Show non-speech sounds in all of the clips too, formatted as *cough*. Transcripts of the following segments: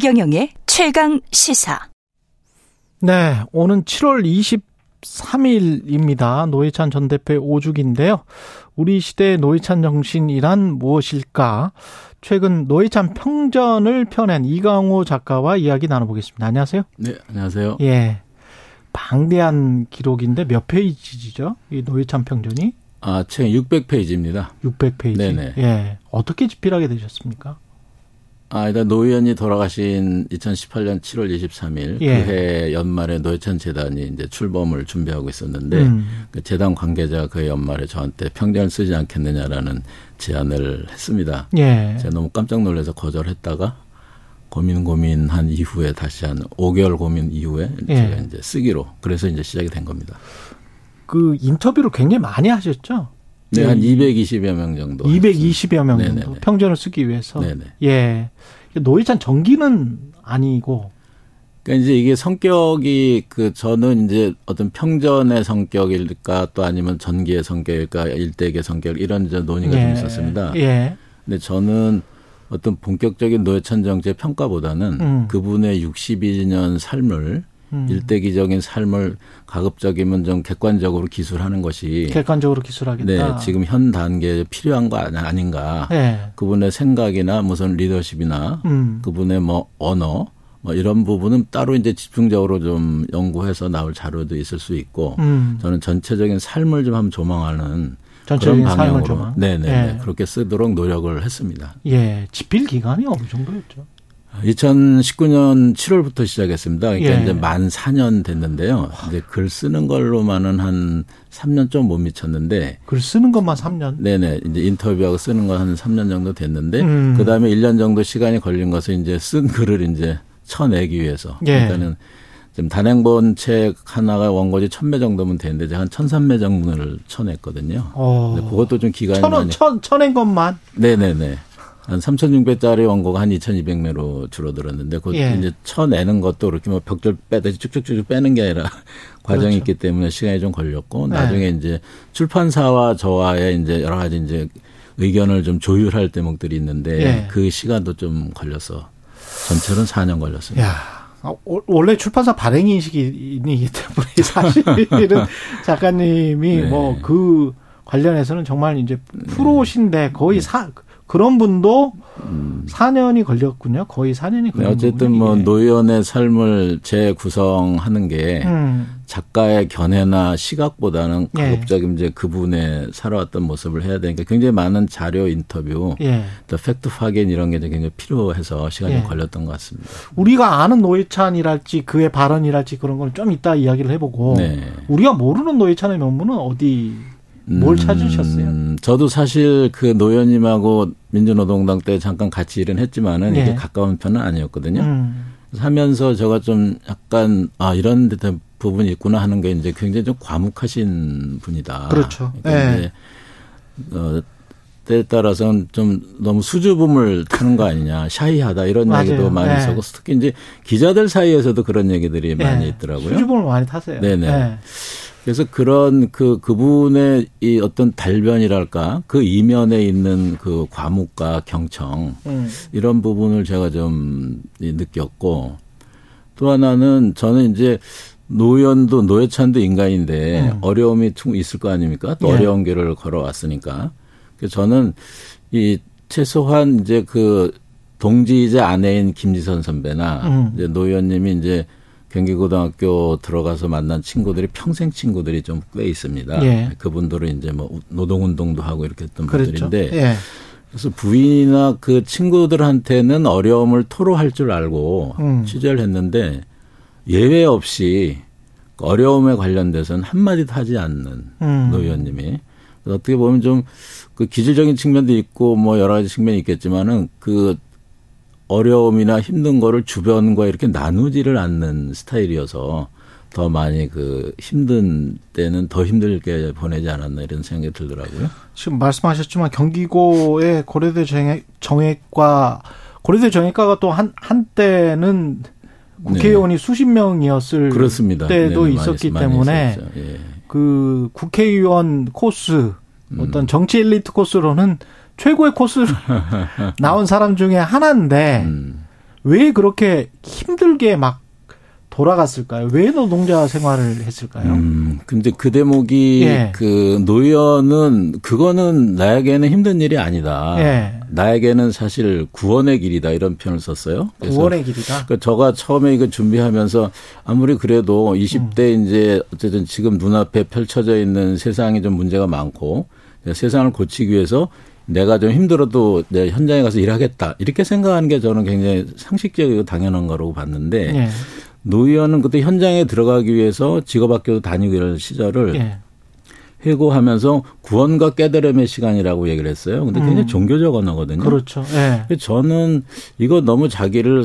최경영의 최강 시사. 네, 오는 7월 23일입니다. 노회찬 전 대표의 5주기인데요. 우리 시대의 노회찬 정신이란 무엇일까? 최근 노회찬 평전을 펴낸 이강호 작가와 이야기 나눠보겠습니다. 안녕하세요. 네, 안녕하세요. 예. 방대한 기록인데 몇 페이지죠? 이 노회찬 평전이? 아, 책 600페이지입니다. 600페이지. 네네. 예. 어떻게 집필하게 되셨습니까? 아, 일단 노 의원이 돌아가신 2018년 7월 23일 예. 그해 연말에 노회찬 재단이 이제 출범을 준비하고 있었는데 음. 그 재단 관계자가 그 연말에 저한테 평전을 쓰지 않겠느냐라는 제안을 했습니다. 예. 제가 너무 깜짝 놀라서 거절했다가 고민 고민한 이후에 다시 한 5개월 고민 이후에 예. 제가 이제 쓰기로 그래서 이제 시작이 된 겁니다. 그 인터뷰를 굉장히 많이 하셨죠? 네, 한 220여 명 정도. 220여 명 정도. 네네네. 평전을 쓰기 위해서. 네네. 예. 노회찬 정기는 아니고. 그러니까 이제 이게 성격이 그 저는 이제 어떤 평전의 성격일까 또 아니면 전기의 성격일까 일대의 성격 이런 저 논의가 예. 좀 있었습니다. 예. 근데 저는 어떤 본격적인 노회찬 정치의 평가보다는 음. 그분의 62년 삶을 음. 일대기적인 삶을 가급적이면 좀 객관적으로 기술하는 것이 객관적으로 기술하겠다. 네, 지금 현 단계에 필요한 거 아닌가. 네. 그분의 생각이나 무슨 리더십이나 음. 그분의 뭐 언어 뭐 이런 부분은 따로 이제 집중적으로 좀 연구해서 나올 자료도 있을 수 있고 음. 저는 전체적인 삶을 좀 한번 조망하는 전체적인 그런 방향으로 조망. 네네 네. 그렇게 쓰도록 노력을 했습니다. 예, 집필 기간이 어느 정도였죠? 2019년 7월부터 시작했습니다. 그러니까 예. 이제 만 4년 됐는데요. 이제 글 쓰는 걸로만은 한 3년 좀 못 미쳤는데. 글 쓰는 것만 3년? 네네. 이제 인터뷰하고 쓰는 건 한 3년 정도 됐는데, 음. 그 다음에 1년 정도 시간이 걸린 것은 이제 쓴 글을 이제 쳐내기 위해서. 예. 그러니까는 지금 단행본 책 하나가 원고지 1000매 정도면 되는데 제가 한1300 정도를 쳐냈거든요. 어. 그것도 좀 기간이 천, 많이. 천, 쳐낸 것만? 네네네. 한 3,600짜리 원고가 한 2,200매로 줄어들었는데 그 예. 이제 쳐내는 것도 그렇게 뭐 벽돌 빼듯이 쭉쭉쭉 빼는 게 아니라 *laughs* 과정이 그렇죠. 있기 때문에 시간이 좀 걸렸고 네. 나중에 이제 출판사와 저와의 이제 여러 가지 이제 의견을 좀 조율할 대목들이 있는데 예. 그 시간도 좀 걸려서 전체로는 4년 걸렸습니다. 야. 아, 원래 출판사 발행 인식이기 때문에 *laughs* 사실은 *laughs* 작가님이 네. 뭐그 관련해서는 정말 이제 프로신데 거의 네. 사 그런 분도 음. 4년이 걸렸군요. 거의 4년이 걸렸 네, 어쨌든 뭐 노연의 삶을 재구성하는 게 음. 작가의 견해나 시각보다는 예. 가급적이면 이제 그분의 살아왔던 모습을 해야 되니까 굉장히 많은 자료 인터뷰, 예. 또 팩트 확인 이런 게 굉장히 필요해서 시간이 예. 걸렸던 것 같습니다. 우리가 아는 노회찬이랄지 그의 발언이랄지 그런 걸 좀 이따 이야기를 해보고 네. 우리가 모르는 노회찬의 면모는 어디 뭘 음, 찾으셨어요? 저도 사실 그 노현님하고 민주노동당 때 잠깐 같이 일은 했지만은 네. 이게 가까운 편은 아니었거든요. 음. 하면서 제가 좀 약간 아 이런 데 부분이 있구나 하는 게 이제 굉장히 좀 과묵하신 분이다. 그렇죠. 그러니까 네. 어, 때에 따라서는 좀 너무 수줍음을 타는 거 아니냐, 샤이하다 이런 맞아요. 얘기도 많이 네. 있었고 특히 이제 기자들 사이에서도 그런 얘기들이 네. 많이 있더라고요. 수줍음을 많이 타세요. 네네. 네. 그래서 그런 그 그분의 이 어떤 달변이랄까 그 이면에 있는 그 과묵과 경청 음. 이런 부분을 제가 좀 느꼈고 또 하나는 저는 이제 노연도 노회찬도 인간인데 음. 어려움이 있을 거 아닙니까? 또 예. 어려운 길을 걸어왔으니까. 그래서 저는 이 최소한 이제 그 동지이자 아내인 김지선 선배나 음. 이제 노연님이 이제 경기고등학교 들어가서 만난 친구들이 평생 친구들이 좀 꽤 있습니다. 예. 그분들은 이제 뭐 노동운동도 하고 이렇게 했던 그랬죠? 분들인데 예. 그래서 부인이나 그 친구들한테는 어려움을 토로할 줄 알고 음. 취재를 했는데 예외 없이 어려움에 관련돼서는 한마디도 하지 않는 음. 노 의원님이 어떻게 보면 좀 그 기질적인 측면도 있고 뭐 여러 가지 측면이 있겠지만은 그 어려움이나 힘든 거를 주변과 이렇게 나누지를 않는 스타일이어서 더 많이 그 힘든 때는 더 힘들게 보내지 않았나 이런 생각이 들더라고요. 지금 말씀하셨지만 경기고의 고려대 정액, 정액과 고려대 정액과가 또 한 한때는 국회의원이 네. 수십 명이었을 그렇습니다. 때도 네, 있었기 많이, 때문에 많이 예. 그 국회의원 코스 어떤 음. 정치 엘리트 코스로는 최고의 코스를 *laughs* 나온 사람 중에 하나인데 음. 왜 그렇게 힘들게 막 돌아갔을까요? 왜 노동자 생활을 했을까요? 음, 근데 그 대목이 예. 그 노연은 그거는 나에게는 힘든 일이 아니다. 예. 나에게는 사실 구원의 길이다 이런 표현을 썼어요. 구원의 길이다. 그 저가 처음에 이거 준비하면서 아무리 그래도 20대 음. 이제 어쨌든 지금 눈앞에 펼쳐져 있는 세상에 좀 문제가 많고 세상을 고치기 위해서 내가 좀 힘들어도 내 현장에 가서 일하겠다 이렇게 생각하는 게 저는 굉장히 상식적이고 당연한 거라고 봤는데. 예. 노 의원은 그때 현장에 들어가기 위해서 직업학교 다니고 이런 시절을 예. 회고하면서 구원과 깨달음의 시간이라고 얘기를 했어요. 근데 굉장히 음. 종교적 언어거든요. 그렇죠. 예. 저는 이거 너무 자기를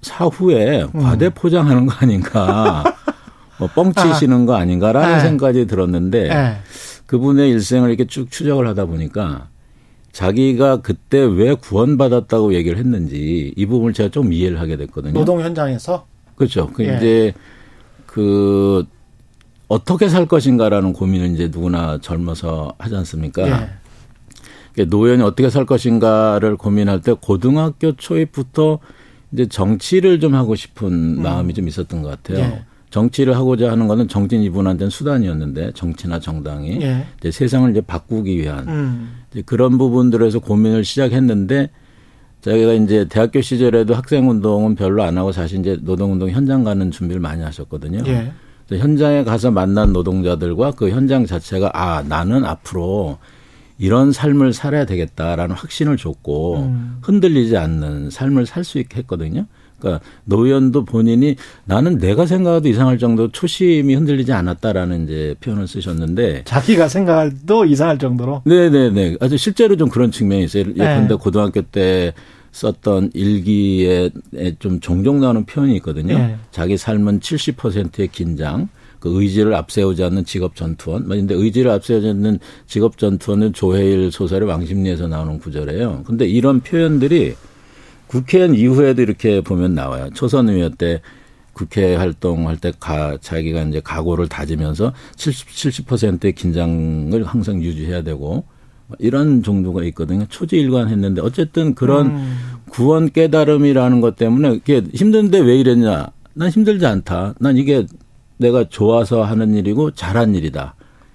사후에 음. 과대 포장하는 거 아닌가, 뭐 뻥치시는 거 아닌가라는 예. 생각이 들었는데 예. 그분의 일생을 이렇게 쭉 추적을 하다 보니까 자기가 그때 왜 구원받았다고 얘기를 했는지 이 부분을 제가 좀 이해를 하게 됐거든요. 노동 현장에서 그렇죠. 그 예. 이제 그 어떻게 살 것인가라는 고민을 이제 누구나 젊어서 하지 않습니까? 예. 노연이 어떻게 살 것인가를 고민할 때 고등학교 초입부터 이제 정치를 좀 하고 싶은 음. 마음이 좀 있었던 것 같아요. 예. 정치를 하고자 하는 거는 정치인 이분한테는 수단이었는데 정치나 정당이 예. 이제 세상을 이제 바꾸기 위한 음. 이제 그런 부분들에서 고민을 시작했는데 자기가 이제 대학교 시절에도 학생 운동은 별로 안 하고 사실 이제 노동 운동 현장 가는 준비를 많이 하셨거든요. 예. 현장에 가서 만난 노동자들과 그 현장 자체가 아 나는 앞으로 이런 삶을 살아야 되겠다라는 확신을 줬고 음. 흔들리지 않는 삶을 살 수 있게 했거든요. 그러니까 노무현도 본인이 나는 내가 생각해도 이상할 정도 초심이 흔들리지 않았다라는 이제 표현을 쓰셨는데 자기가 생각해도 이상할 정도로 네네네 아주 실제로 좀 그런 측면이 있어요. 예컨대 네. 고등학교 때 썼던 일기에 좀 종종 나오는 표현이 있거든요. 네. 자기 삶은 70%의 긴장, 그 의지를 앞세우지 않는 직업 전투원. 근데 의지를 앞세우지 않는 직업 전투원은 조혜일 소설의 왕십리에서 나오는 구절이에요. 근데 이런 표현들이 국회의원 이후에도 이렇게 보면 나와요. 초선 의원 때 국회 활동할 때 가, 자기가 이제 각오를 다지면서 70, 70%의 긴장을 항상 유지해야 되고 이런 정도가 있거든요. 초지일관 했는데 어쨌든 그런 음. 구원 깨달음이라는 것 때문에 이게 힘든데 왜 이랬냐? 난 힘들지 않다. 난 이게 내가 좋아서 하는 일이고 잘한 일이다.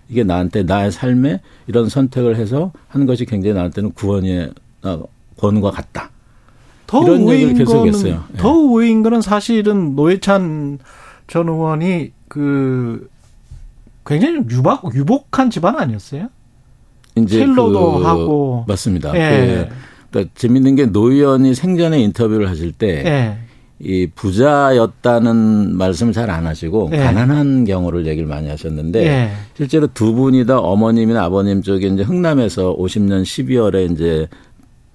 이게 나한테 나의 삶에 이런 선택을 해서 한 것이 굉장히 나한테는 구원의 어, 권과 같다. 더 의외인 거는 예. 더 의외인 거는 사실은 노회찬 전 의원이 그 굉장히 유박 유복한 집안 아니었어요? 이제 첼로도 그 하고 맞습니다. 예. 그, 그러니까 재밌는 게 노 의원이 생전에 인터뷰를 하실 때. 예. 이 부자였다는 말씀을 잘 안 하시고 예. 가난한 경우를 얘기를 많이 하셨는데 예. 실제로 두 분이 다 어머님이나 아버님 쪽에 이제 흥남에서 50년 12월에 이제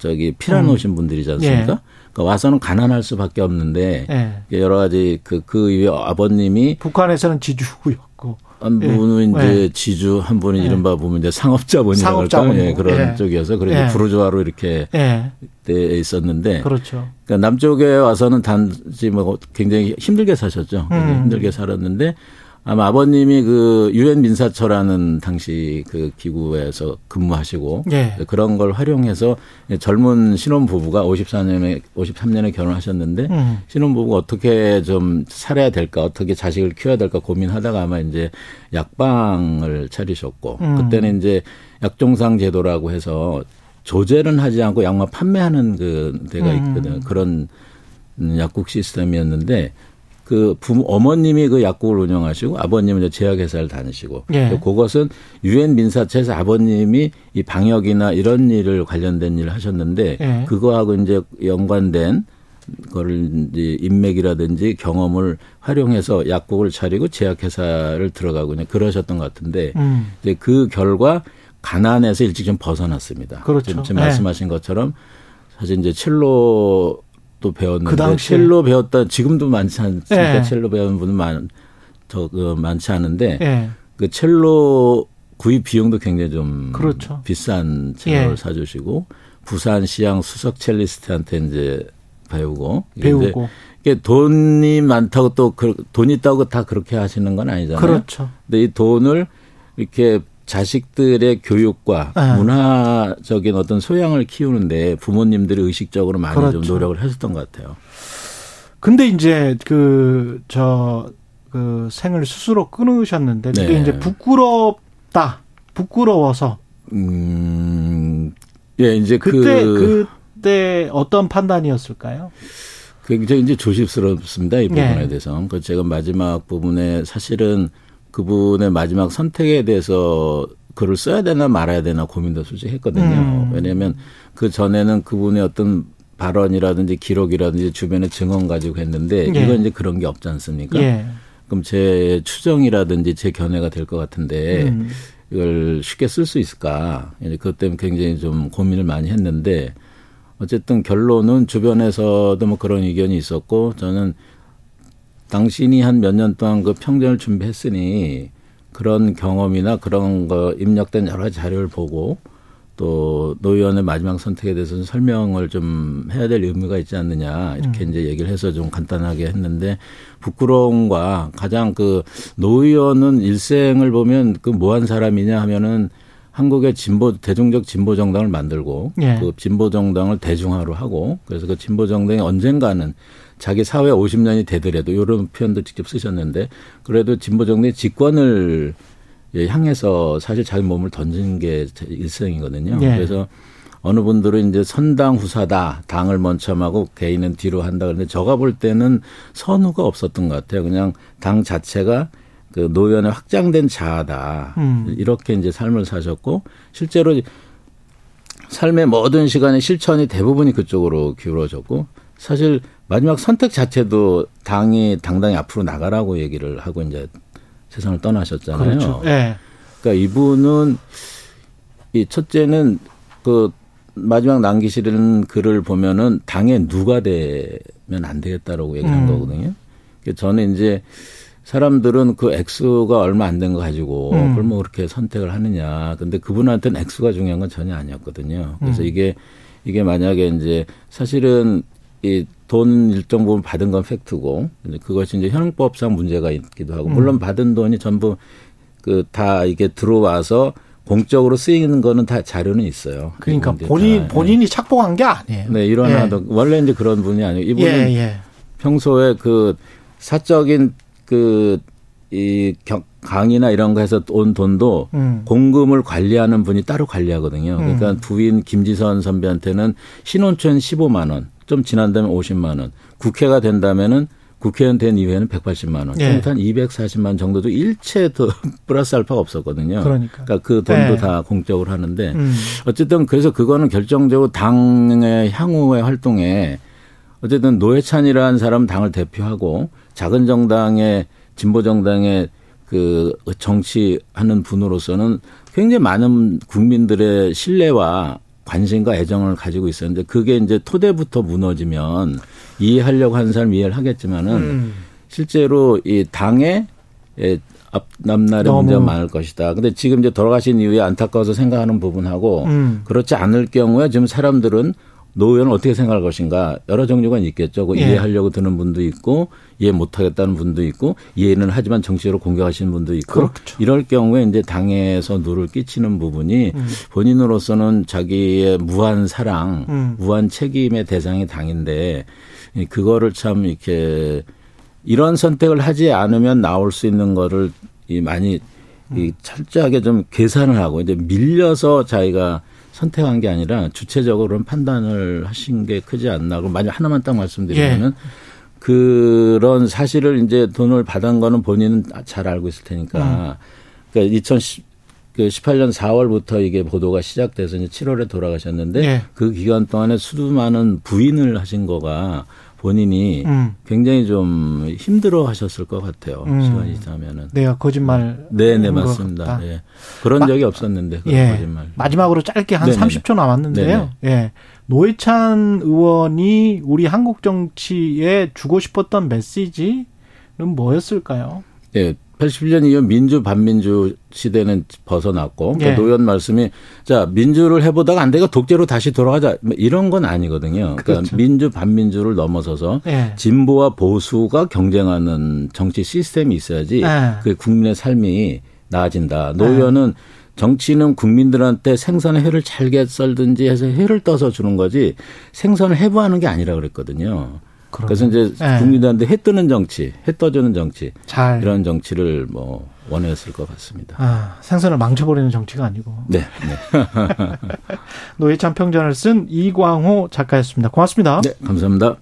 저기 피란 음. 오신 분들이지 않습니까? 예. 그러니까 와서는 가난할 수밖에 없는데 예. 여러 가지 그그 그 이후에 아버님이 북한에서는 지주였고 한 분은 예. 이제 지주 한 분은 예. 이른바 보면 이제 상업자분이라고 할까 예, 그런 예. 쪽이어서 그래서 예. 부르주아로 이렇게 돼 있었는데 그렇죠. 그러니까 남쪽에 와서는 단지 뭐 굉장히 힘들게 사셨죠. 음. 힘들게 살았는데 아마 아버님이 그 유엔 민사처라는 당시 그 기구에서 근무하시고 예. 그런 걸 활용해서 젊은 신혼 부부가 54년에 53년에 결혼하셨는데 음. 신혼 부부가 어떻게 좀 살아야 될까 어떻게 자식을 키워야 될까 고민하다가 아마 이제 약방을 차리셨고 음. 그때는 이제 약종상 제도라고 해서 조제는 하지 않고 약만 판매하는 그 데가 음. 있거든요. 음. 그런 약국 시스템이었는데 그 부모 어머님이 그 약국을 운영하시고 아버님은 이제 제약회사를 다니시고 예. 그것은 유엔 민사체에서 아버님이 이 방역이나 이런 일을 관련된 일을 하셨는데 예. 그거하고 이제 연관된 거를 이제 인맥이라든지 경험을 활용해서 약국을 차리고 제약회사를 들어가고 그냥 그러셨던 것 같은데 음. 이제 그 결과 가난에서 일찍 좀 벗어났습니다. 그렇죠. 지금 말씀하신 것처럼 사실 이제 첼로 또 배웠는데 그 첼로 배웠다 지금도 많지 않습니까? 네. 첼로 배우는 분은 많, 더, 그, 많지 않은데 네. 그 첼로 구입 비용도 굉장히 좀 그렇죠. 비싼 첼로를 예. 사주시고 부산 시향 수석 첼리스트한테 이제 배우고 배우고 이게 돈이 많다고 또 그, 돈 있다고 다 그렇게 하시는 건 아니잖아요. 그렇죠. 근데 이 돈을 이렇게 자식들의 교육과 네. 문화적인 어떤 소양을 키우는데 부모님들이 의식적으로 많이 그렇죠. 좀 노력을 했었던 것 같아요. 근데 이제 그, 저, 그 생을 스스로 끊으셨는데 그게 네. 이제 부끄럽다. 부끄러워서. 음, 예, 이제 그때, 그, 그때 어떤 판단이었을까요? 굉장히 이제 조심스럽습니다. 이 부분에 네. 대해서. 그 제가 마지막 부분에 사실은 그분의 마지막 선택에 대해서 글을 써야 되나 말아야 되나 고민도 솔직히 했거든요. 음. 왜냐하면 그 전에는 그분의 어떤 발언이라든지 기록이라든지 주변의 증언 가지고 했는데 예. 이건 이제 그런 게 없지 않습니까? 예. 그럼 제 추정이라든지 제 견해가 될 것 같은데 음. 이걸 쉽게 쓸 수 있을까? 그것 때문에 굉장히 좀 고민을 많이 했는데 어쨌든 결론은 주변에서도 뭐 그런 의견이 있었고 저는 당신이 한 몇 년 동안 그 평전을 준비했으니 그런 경험이나 그런 거 입력된 여러 자료를 보고 또 노 의원의 마지막 선택에 대해서는 설명을 좀 해야 될 의무가 있지 않느냐 이렇게 음. 이제 얘기를 해서 좀 간단하게 했는데 부끄러움과 가장 그 노 의원은 일생을 보면 그 뭐 한 사람이냐 하면은 한국의 진보 대중적 진보 정당을 만들고 예. 그 진보 정당을 대중화로 하고 그래서 그 진보 정당이 언젠가는 자기 사후 50년이 되더라도 이런 표현도 직접 쓰셨는데 그래도 진보 정당의 집권을 예, 향해서 사실 자기 몸을 던진 게 일생이거든요. 예. 그래서 어느 분들은 이제 선당 후사다. 당을 먼저하고 개인은 뒤로 한다. 그런데 저가 볼 때는 선후가 없었던 것 같아요. 그냥 당 자체가 그 노연의 확장된 자아다. 음. 이렇게 이제 삶을 사셨고 실제로 삶의 모든 시간의 실천이 대부분이 그쪽으로 기울어졌고 사실 마지막 선택 자체도 당이 당당히 앞으로 나가라고 얘기를 하고 이제 세상을 떠나셨잖아요. 그렇죠. 네. 그러니까 이분은 이 첫째는 그 마지막 남기시는 글을 보면은 당에 누가 되면 안 되겠다라고 얘기한 음. 거거든요. 저는 이제 사람들은 그 액수가 얼마 안 된 거 가지고 음. 그걸 뭐 그렇게 선택을 하느냐. 근데 그분한테는 액수가 중요한 건 전혀 아니었거든요. 그래서 음. 이게 이게 만약에 이제 사실은 이 돈 일정 부분 받은 건 팩트고 그것이 이제 형법상 문제가 있기도 하고 음. 물론 받은 돈이 전부 그 다 이게 들어와서 공적으로 쓰이는 거는 다 자료는 있어요. 그러니까 본인 다, 본인이 예. 착복한 게 아니에요. 네, 일어나도 예. 원래 이제 그런 분이 아니고 이분은 예, 예. 평소에 그 사적인 그 이 강의나 이런 거에서 온 돈도 음. 공금을 관리하는 분이 따로 관리하거든요. 그러니까 음. 부인 김지선 선배한테는 신혼 초 15만 원, 좀 지난다면 50만 원, 국회가 된다면은 국회의원 된 이후에는 180만 원, 예. 한 240만 원 정도도 일체 더 *laughs* 플러스 알파가 없었거든요. 그러니까, 그러니까 그 돈도 예. 다 공적으로 하는데 음. 어쨌든 그래서 그거는 결정적으로 당의 향후의 활동에 어쨌든 노회찬이라는 사람 당을 대표하고 작은 정당의 진보 정당의 그 정치하는 분으로서는 굉장히 많은 국민들의 신뢰와 관심과 애정을 가지고 있었는데 그게 이제 토대부터 무너지면 이해하려고 하는 사람 이해를 하겠지만은 음. 실제로 이 당의 앞날에 문제가 많을 것이다. 근데 지금 이제 돌아가신 이후에 안타까워서 생각하는 부분하고 음. 그렇지 않을 경우에 지금 사람들은 노 의원은 어떻게 생각할 것인가 여러 종류가 있겠죠. 그 예. 이해하려고 드는 분도 있고 이해 못하겠다는 분도 있고 이해는 하지만 정치적으로 공격하시는 분도 있고 그렇죠. 이럴 경우에 이제 당에서 누를 끼치는 부분이 음. 본인으로서는 자기의 무한 사랑, 음. 무한 책임의 대상이 당인데 그거를 참 이렇게 이런 선택을 하지 않으면 나올 수 있는 거를 이 많이 이 음. 철저하게 좀 계산을 하고 이제 밀려서 자기가 선택한 게 아니라 주체적으로는 판단을 하신 게 크지 않나. 그럼 만약 하나만 딱 말씀드리면은 예. 그런 사실을 이제 돈을 받은 거는 본인은 잘 알고 있을 테니까. 음. 그러니까 2010, 그 18년 4월부터 이게 보도가 시작돼서 이제 7월에 돌아가셨는데 예. 그 기간 동안에 수많은 부인을 하신 거가 본인이 음. 굉장히 좀 힘들어 하셨을 것 같아요. 음. 시간이 지나면은. 내가 거짓말. 네, 네, 맞습니다. 예. 그런 마, 적이 없었는데. 예. 거짓말. 마지막으로 짧게 한 네네네. 30초 남았는데요. 네네. 예. 노회찬 의원이 우리 한국 정치에 주고 싶었던 메시지는 뭐였을까요? 예. 81년 이후 민주 반민주 시대는 벗어났고 그 예. 그 노연 말씀이 자 민주를 해보다가 안 되고 독재로 다시 돌아가자 뭐 이런 건 아니거든요. 그러니까 그렇죠. 민주 반민주를 넘어서서 예. 진보와 보수가 경쟁하는 정치 시스템이 있어야지 예. 그 국민의 삶이 나아진다. 노연은 정치는 국민들한테 생선의 회를 잘게 썰든지 해서 회를 떠서 주는 거지 생선을 해부하는 게 아니라 그랬거든요. 그래서 이제 네. 국민들한테 해 뜨는 정치, 해 떠주는 정치 잘. 이런 정치를 뭐 원했을 것 같습니다. 아, 생선을 망쳐버리는 정치가 아니고. 네. 네. *laughs* 노회찬 평전을 쓴 이광호 작가였습니다. 고맙습니다. 네, 감사합니다.